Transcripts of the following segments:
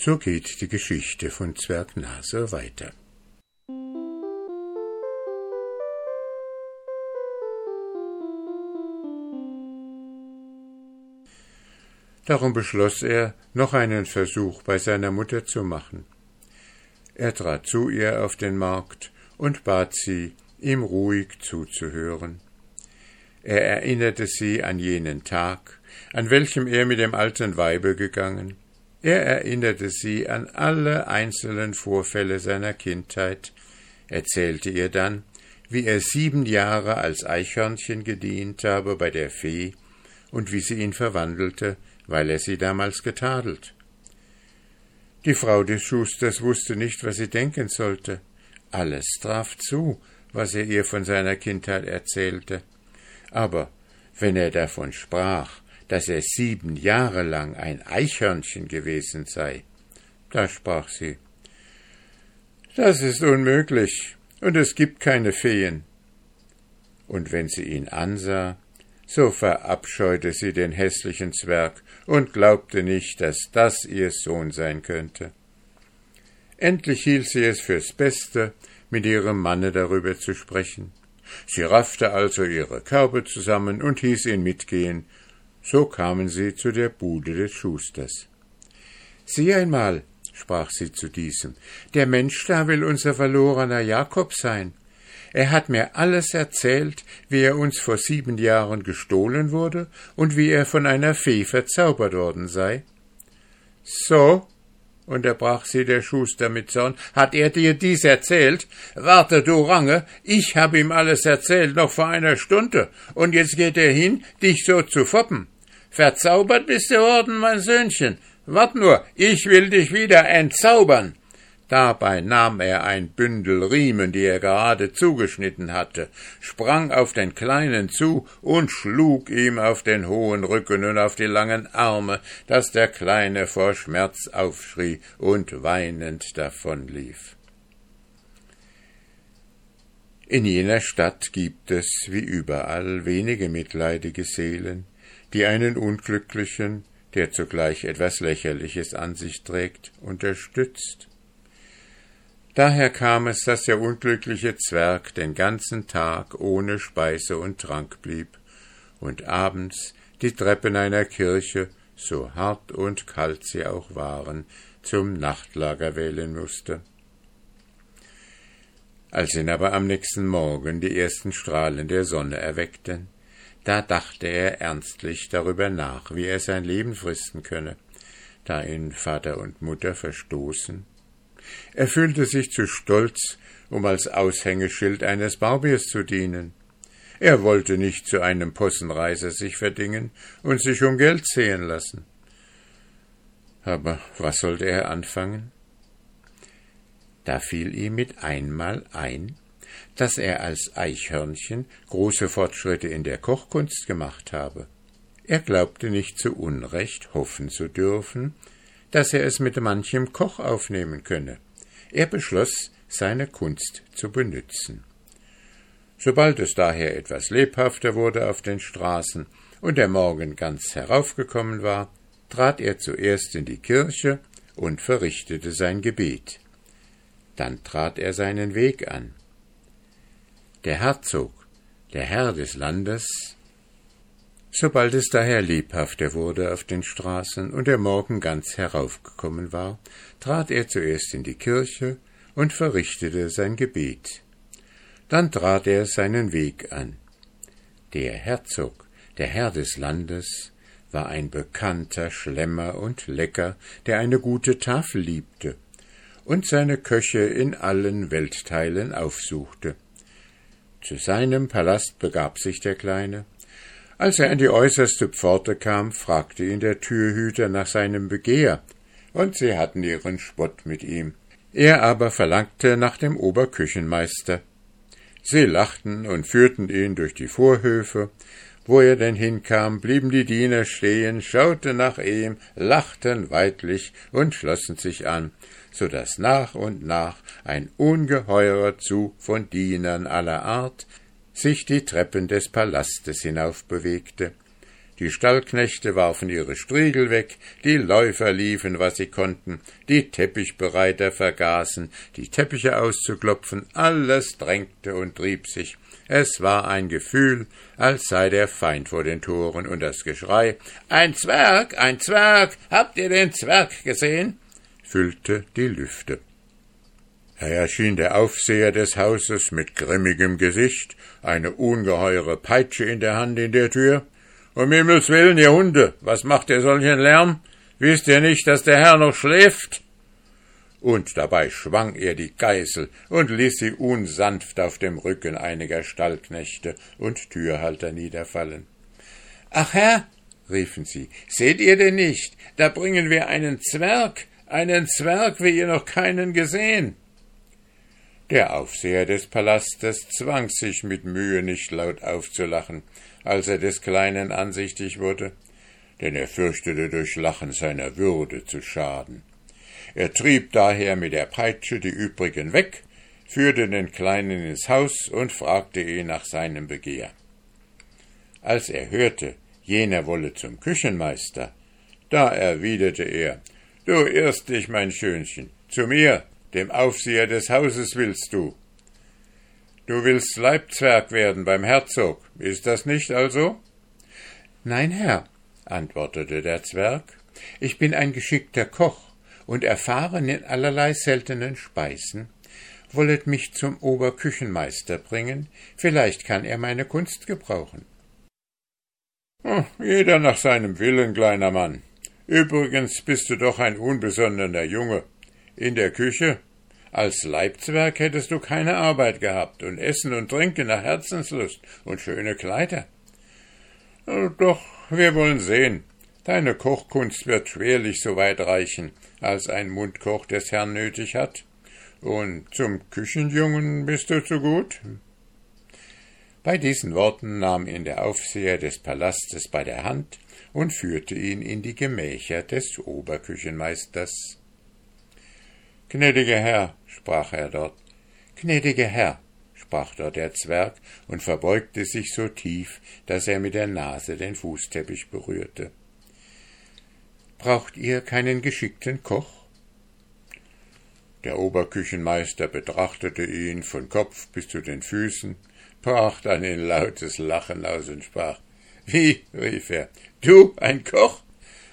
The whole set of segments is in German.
So geht die Geschichte von Zwergnase weiter. Darum beschloss er, noch einen Versuch bei seiner Mutter zu machen. Er trat zu ihr auf den Markt und bat sie, ihm ruhig zuzuhören. Er erinnerte sie an jenen Tag, an welchem er mit dem alten Weibe gegangen. Er erinnerte sie an alle einzelnen Vorfälle seiner Kindheit, erzählte ihr dann, wie er sieben Jahre als Eichhörnchen gedient habe bei der Fee und wie sie ihn verwandelte, weil er sie damals getadelt. Die Frau des Schusters wusste nicht, was sie denken sollte. Alles traf zu, was er ihr von seiner Kindheit erzählte. Aber wenn er davon sprach, dass er sieben Jahre lang ein Eichhörnchen gewesen sei, da sprach sie Das ist unmöglich, und es gibt keine Feen. Und wenn sie ihn ansah, so verabscheute sie den hässlichen Zwerg und glaubte nicht, dass das ihr Sohn sein könnte. Endlich hielt sie es fürs Beste, mit ihrem Manne darüber zu sprechen. Sie raffte also ihre Körbe zusammen und hieß ihn mitgehen. So kamen sie zu der Bude des Schusters. Sieh einmal, sprach sie zu diesem, der Mensch da will unser verlorener Jakob sein. Er hat mir alles erzählt, wie er uns vor sieben Jahren gestohlen wurde und wie er von einer Fee verzaubert worden sei. So, unterbrach sie der Schuster mit Zorn, hat er dir dies erzählt? Warte, du Range, ich hab ihm alles erzählt, noch vor einer Stunde, und jetzt geht er hin, dich so zu foppen. Verzaubert bist du worden, mein Söhnchen. Wart nur, ich will dich wieder entzaubern. Dabei nahm er ein Bündel Riemen, die er gerade zugeschnitten hatte, sprang auf den Kleinen zu und schlug ihm auf den hohen Rücken und auf die langen Arme, dass der Kleine vor Schmerz aufschrie und weinend davonlief. In jener Stadt gibt es, wie überall, wenige mitleidige Seelen, die einen Unglücklichen, der zugleich etwas Lächerliches an sich trägt, unterstützt Daher kam es, dass der unglückliche Zwerg den ganzen Tag ohne Speise und Trank blieb und abends die Treppen einer Kirche, so hart und kalt sie auch waren, zum Nachtlager wählen musste. Als ihn aber am nächsten Morgen die ersten Strahlen der Sonne erweckten, da dachte er ernstlich darüber nach, wie er sein Leben fristen könne, da ihn Vater und Mutter verstoßen er fühlte sich zu stolz, um als Aushängeschild eines Barbiers zu dienen. Er wollte nicht zu einem Possenreiser sich verdingen und sich um Geld sehen lassen. Aber was sollte er anfangen? Da fiel ihm mit einmal ein, dass er als Eichhörnchen große Fortschritte in der Kochkunst gemacht habe. Er glaubte nicht zu Unrecht hoffen zu dürfen, dass er es mit manchem Koch aufnehmen könne. Er beschloss, seine Kunst zu benützen. Sobald es daher etwas lebhafter wurde auf den Straßen und der Morgen ganz heraufgekommen war, trat er zuerst in die Kirche und verrichtete sein Gebet. Dann trat er seinen Weg an. Der Herzog, der Herr des Landes, Sobald es daher lebhafter wurde auf den Straßen und der Morgen ganz heraufgekommen war, trat er zuerst in die Kirche und verrichtete sein Gebet. Dann trat er seinen Weg an. Der Herzog, der Herr des Landes, war ein bekannter Schlemmer und Lecker, der eine gute Tafel liebte und seine Köche in allen Weltteilen aufsuchte. Zu seinem Palast begab sich der Kleine, als er an die äußerste Pforte kam, fragte ihn der Türhüter nach seinem Begehr, und sie hatten ihren Spott mit ihm. Er aber verlangte nach dem Oberküchenmeister. Sie lachten und führten ihn durch die Vorhöfe. Wo er denn hinkam, blieben die Diener stehen, schauten nach ihm, lachten weidlich und schlossen sich an, so dass nach und nach ein ungeheurer Zug von Dienern aller Art sich die Treppen des Palastes hinaufbewegte. Die Stallknechte warfen ihre Striegel weg, die Läufer liefen, was sie konnten, die Teppichbereiter vergaßen, die Teppiche auszuklopfen, alles drängte und trieb sich. Es war ein Gefühl, als sei der Feind vor den Toren, und das Geschrei Ein Zwerg, ein Zwerg, habt ihr den Zwerg gesehen? füllte die Lüfte. Da erschien der Aufseher des Hauses mit grimmigem Gesicht, eine ungeheure Peitsche in der Hand in der Tür. Um Himmels willen, ihr Hunde, was macht ihr solchen Lärm? Wisst ihr nicht, dass der Herr noch schläft? Und dabei schwang er die Geißel und ließ sie unsanft auf dem Rücken einiger Stallknechte und Türhalter niederfallen. Ach Herr, riefen sie, seht ihr denn nicht? Da bringen wir einen Zwerg, einen Zwerg, wie ihr noch keinen gesehen. Der Aufseher des Palastes zwang sich mit Mühe nicht laut aufzulachen, als er des Kleinen ansichtig wurde, denn er fürchtete durch Lachen seiner Würde zu schaden. Er trieb daher mit der Peitsche die übrigen weg, führte den Kleinen ins Haus und fragte ihn nach seinem Begehr. Als er hörte, jener wolle zum Küchenmeister, da erwiderte er Du irrst dich, mein Schönchen, zu mir, dem Aufseher des Hauses willst du. Du willst Leibzwerg werden beim Herzog, ist das nicht also? Nein, Herr, antwortete der Zwerg, ich bin ein geschickter Koch und erfahren in allerlei seltenen Speisen. Wollet mich zum Oberküchenmeister bringen, vielleicht kann er meine Kunst gebrauchen. Oh, jeder nach seinem Willen, kleiner Mann. Übrigens bist du doch ein unbesonnener Junge. In der Küche? Als Leibzwerg hättest du keine Arbeit gehabt und Essen und Trinken nach Herzenslust und schöne Kleider. Doch, wir wollen sehen. Deine Kochkunst wird schwerlich so weit reichen, als ein Mundkoch des Herrn nötig hat. Und zum Küchenjungen bist du zu gut? Bei diesen Worten nahm ihn der Aufseher des Palastes bei der Hand und führte ihn in die Gemächer des Oberküchenmeisters. Gnädiger Herr, sprach er dort, gnädiger Herr, sprach dort der Zwerg und verbeugte sich so tief, dass er mit der Nase den Fußteppich berührte. Braucht ihr keinen geschickten Koch? Der Oberküchenmeister betrachtete ihn von Kopf bis zu den Füßen, brach dann in lautes Lachen aus und sprach Wie? rief er, du ein Koch?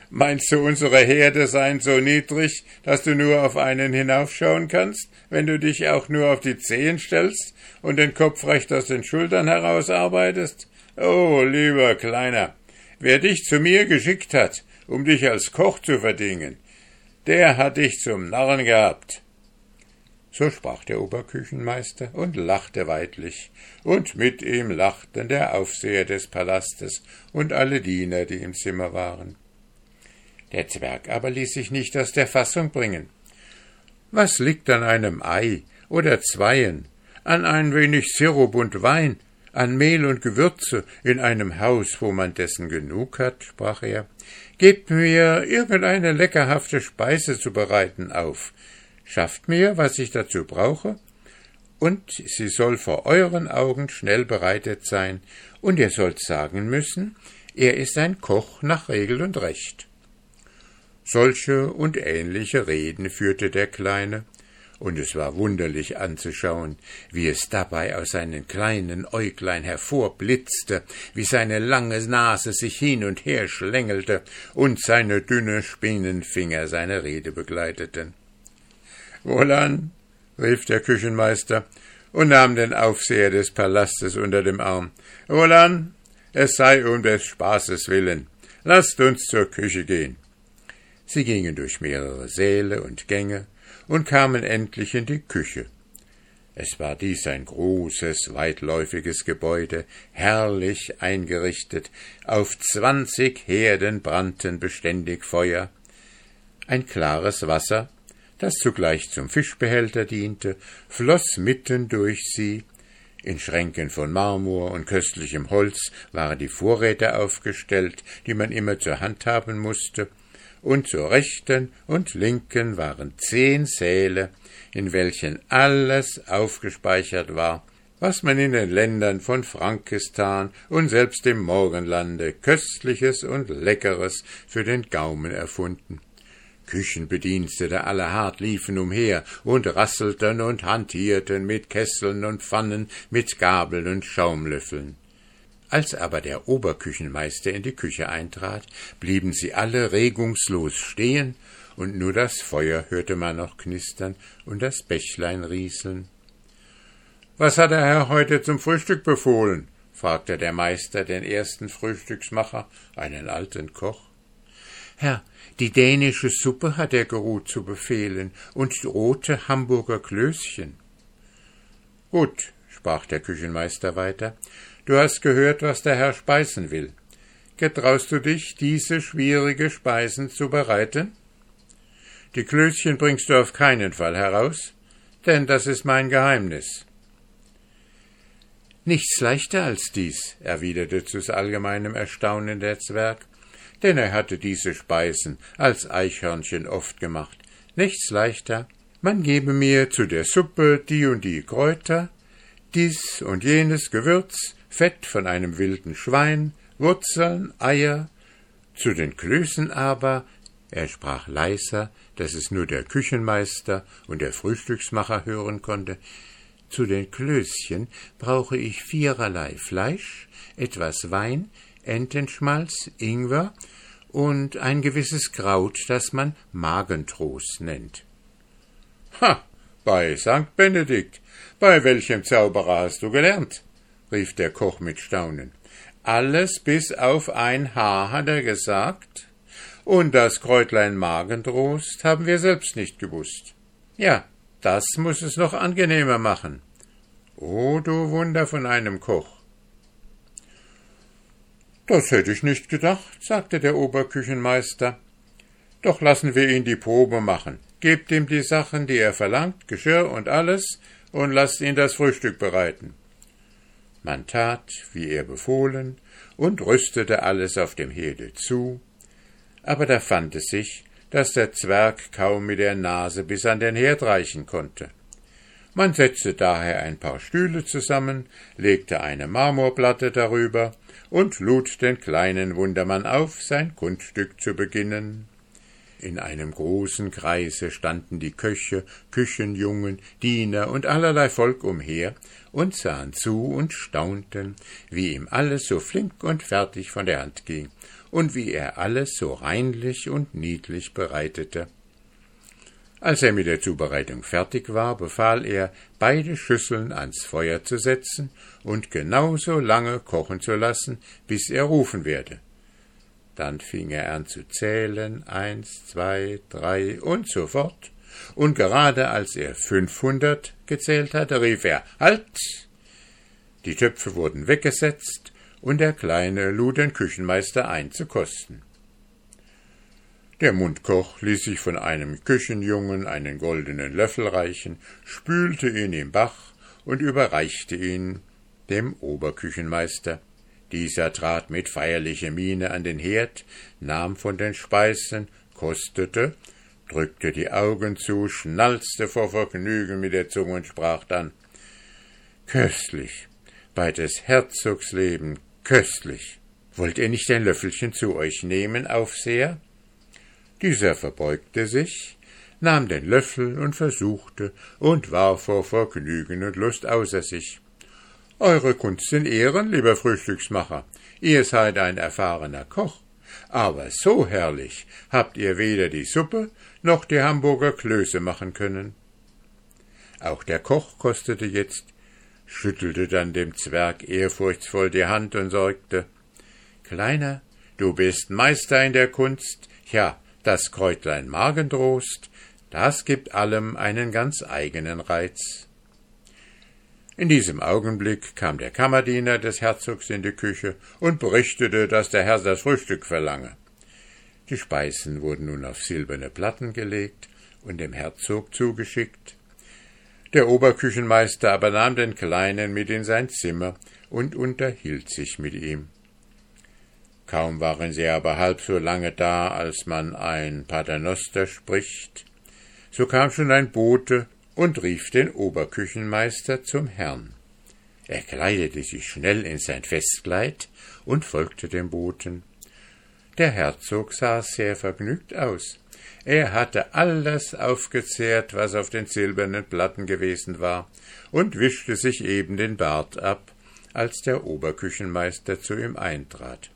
Meinst du, unsere Herde seien so niedrig, dass du nur auf einen hinaufschauen kannst, wenn du dich auch nur auf die Zehen stellst und den Kopf recht aus den Schultern herausarbeitest? Oh, lieber Kleiner, wer dich zu mir geschickt hat, um dich als Koch zu verdingen, der hat dich zum Narren gehabt. So sprach der Oberküchenmeister und lachte weidlich, und mit ihm lachten der Aufseher des Palastes und alle Diener, die im Zimmer waren. Der Zwerg aber ließ sich nicht aus der Fassung bringen. Was liegt an einem Ei oder Zweien, an ein wenig Sirup und Wein, an Mehl und Gewürze in einem Haus, wo man dessen genug hat, sprach er. Gebt mir irgendeine leckerhafte Speise zu bereiten auf, schafft mir, was ich dazu brauche, und sie soll vor euren Augen schnell bereitet sein, und ihr sollt sagen müssen, er ist ein Koch nach Regel und Recht. Solche und ähnliche Reden führte der Kleine, und es war wunderlich anzuschauen, wie es dabei aus seinen kleinen Äuglein hervorblitzte, wie seine lange Nase sich hin und her schlängelte und seine dünne Spinnenfinger seine Rede begleiteten. Wohlan, rief der Küchenmeister und nahm den Aufseher des Palastes unter dem Arm. Wohlan, es sei um des Spaßes willen. Lasst uns zur Küche gehen. Sie gingen durch mehrere Säle und Gänge und kamen endlich in die Küche. Es war dies ein großes, weitläufiges Gebäude, herrlich eingerichtet, auf zwanzig Herden brannten beständig Feuer. Ein klares Wasser, das zugleich zum Fischbehälter diente, floß mitten durch sie, in Schränken von Marmor und köstlichem Holz waren die Vorräte aufgestellt, die man immer zur Hand haben musste, und zur rechten und linken waren zehn Säle, in welchen alles aufgespeichert war, was man in den Ländern von Frankistan und selbst im Morgenlande Köstliches und Leckeres für den Gaumen erfunden. Küchenbedienstete aller Art liefen umher und rasselten und hantierten mit Kesseln und Pfannen, mit Gabeln und Schaumlöffeln. Als aber der Oberküchenmeister in die Küche eintrat, blieben sie alle regungslos stehen, und nur das Feuer hörte man noch knistern und das Bächlein rieseln. Was hat der Herr heute zum Frühstück befohlen? fragte der Meister den ersten Frühstücksmacher, einen alten Koch. Herr, die dänische Suppe hat er geruht zu befehlen und rote Hamburger Klößchen. Gut, sprach der Küchenmeister weiter, du hast gehört, was der Herr speisen will. Getraust du dich, diese schwierige Speisen zu bereiten? Die Klößchen bringst du auf keinen Fall heraus, denn das ist mein Geheimnis. Nichts leichter als dies, erwiderte zu allgemeinem Erstaunen der Zwerg, denn er hatte diese Speisen als Eichhörnchen oft gemacht. Nichts leichter, man gebe mir zu der Suppe die und die Kräuter, dies und jenes Gewürz, Fett von einem wilden Schwein, Wurzeln, Eier, zu den Klößen aber, er sprach leiser, dass es nur der Küchenmeister und der Frühstücksmacher hören konnte, zu den Klößchen brauche ich viererlei Fleisch, etwas Wein, Entenschmalz, Ingwer und ein gewisses Kraut, das man Magentrost nennt. Ha, bei St. Benedikt, bei welchem Zauberer hast du gelernt? Rief der Koch mit Staunen. Alles bis auf ein Haar, hat er gesagt. Und das Kräutlein Magentrost haben wir selbst nicht gewusst. Ja, das muss es noch angenehmer machen. O du Wunder von einem Koch. Das hätte ich nicht gedacht, sagte der Oberküchenmeister. Doch lassen wir ihn die Probe machen. Gebt ihm die Sachen, die er verlangt, Geschirr und alles, und lasst ihn das Frühstück bereiten. Man tat, wie er befohlen, und rüstete alles auf dem Herde zu, aber da fand es sich, dass der Zwerg kaum mit der Nase bis an den Herd reichen konnte. Man setzte daher ein paar Stühle zusammen, legte eine Marmorplatte darüber und lud den kleinen Wundermann auf, sein Kunststück zu beginnen. In einem großen Kreise standen die Köche, Küchenjungen, Diener und allerlei Volk umher und sahen zu und staunten, wie ihm alles so flink und fertig von der Hand ging und wie er alles so reinlich und niedlich bereitete. Als er mit der Zubereitung fertig war, befahl er, beide Schüsseln ans Feuer zu setzen und genauso lange kochen zu lassen, bis er rufen werde. Dann fing er an zu zählen, eins, zwei, drei und so fort, und gerade als er fünfhundert gezählt hatte, rief er Halt. Die Töpfe wurden weggesetzt, und der Kleine lud den Küchenmeister ein zu kosten. Der Mundkoch ließ sich von einem Küchenjungen einen goldenen Löffel reichen, spülte ihn im Bach und überreichte ihn dem Oberküchenmeister. Dieser trat mit feierlicher Miene an den Herd, nahm von den Speisen, kostete, drückte die Augen zu, schnalzte vor Vergnügen mit der Zunge und sprach dann Köstlich, bei des Herzogs Leben Köstlich. Wollt ihr nicht ein Löffelchen zu euch nehmen, Aufseher? Dieser verbeugte sich, nahm den Löffel und versuchte und war vor Vergnügen und Lust außer sich. Eure Kunst in Ehren, lieber Frühstücksmacher, ihr seid ein erfahrener Koch, aber so herrlich habt ihr weder die Suppe noch die Hamburger Klöße machen können. Auch der Koch kostete jetzt schüttelte dann dem Zwerg ehrfurchtsvoll die Hand und sorgte Kleiner, du bist Meister in der Kunst, ja, das Kräutlein Magendrost, das gibt allem einen ganz eigenen Reiz. In diesem Augenblick kam der Kammerdiener des Herzogs in die Küche und berichtete, dass der Herr das Frühstück verlange. Die Speisen wurden nun auf silberne Platten gelegt und dem Herzog zugeschickt. Der Oberküchenmeister aber nahm den Kleinen mit in sein Zimmer und unterhielt sich mit ihm. Kaum waren sie aber halb so lange da, als man ein Paternoster spricht, so kam schon ein Bote und rief den Oberküchenmeister zum Herrn. Er kleidete sich schnell in sein Festkleid und folgte dem Boten. Der Herzog sah sehr vergnügt aus. Er hatte alles aufgezehrt, was auf den silbernen Platten gewesen war, und wischte sich eben den Bart ab, als der Oberküchenmeister zu ihm eintrat.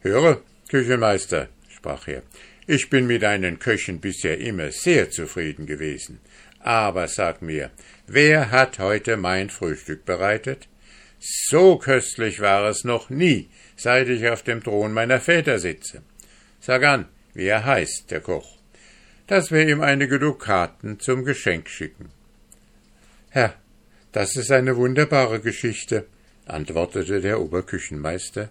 Höre, Küchenmeister, sprach er, ich bin mit deinen Köchen bisher immer sehr zufrieden gewesen. Aber sag mir, wer hat heute mein Frühstück bereitet? So köstlich war es noch nie, seit ich auf dem Thron meiner Väter sitze. Sag an, wie er heißt, der Koch, dass wir ihm einige Dukaten zum Geschenk schicken. Herr, das ist eine wunderbare Geschichte, antwortete der Oberküchenmeister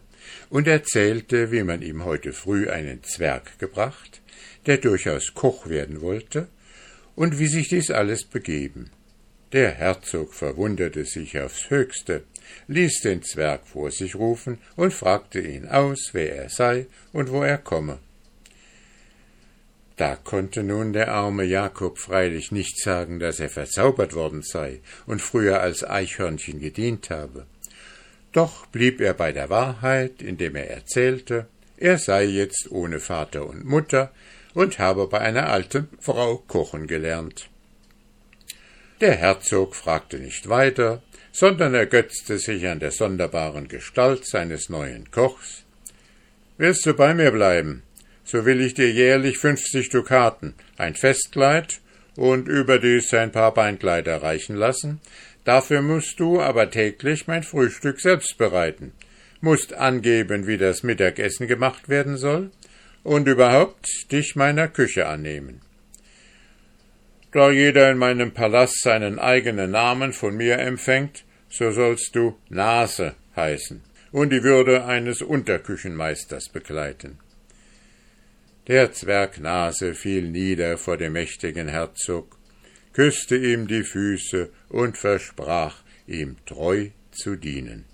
und erzählte, wie man ihm heute früh einen Zwerg gebracht, der durchaus Koch werden wollte, und wie sich dies alles begeben. Der Herzog verwunderte sich aufs höchste, ließ den Zwerg vor sich rufen und fragte ihn aus, wer er sei und wo er komme. Da konnte nun der arme Jakob freilich nicht sagen, dass er verzaubert worden sei und früher als Eichhörnchen gedient habe. Doch blieb er bei der Wahrheit, indem er erzählte, er sei jetzt ohne Vater und Mutter und habe bei einer alten Frau kochen gelernt. Der Herzog fragte nicht weiter, sondern ergötzte sich an der sonderbaren Gestalt seines neuen Kochs. Willst du bei mir bleiben, so will ich dir jährlich fünfzig Dukaten, ein Festkleid und überdies ein paar Beinkleider reichen lassen, dafür musst du aber täglich mein Frühstück selbst bereiten, musst angeben, wie das Mittagessen gemacht werden soll, und überhaupt dich meiner Küche annehmen. Da jeder in meinem Palast seinen eigenen Namen von mir empfängt, so sollst du Nase heißen und die Würde eines Unterküchenmeisters begleiten. Der Zwerg Nase fiel nieder vor dem mächtigen Herzog, küsste ihm die Füße und versprach, ihm treu zu dienen.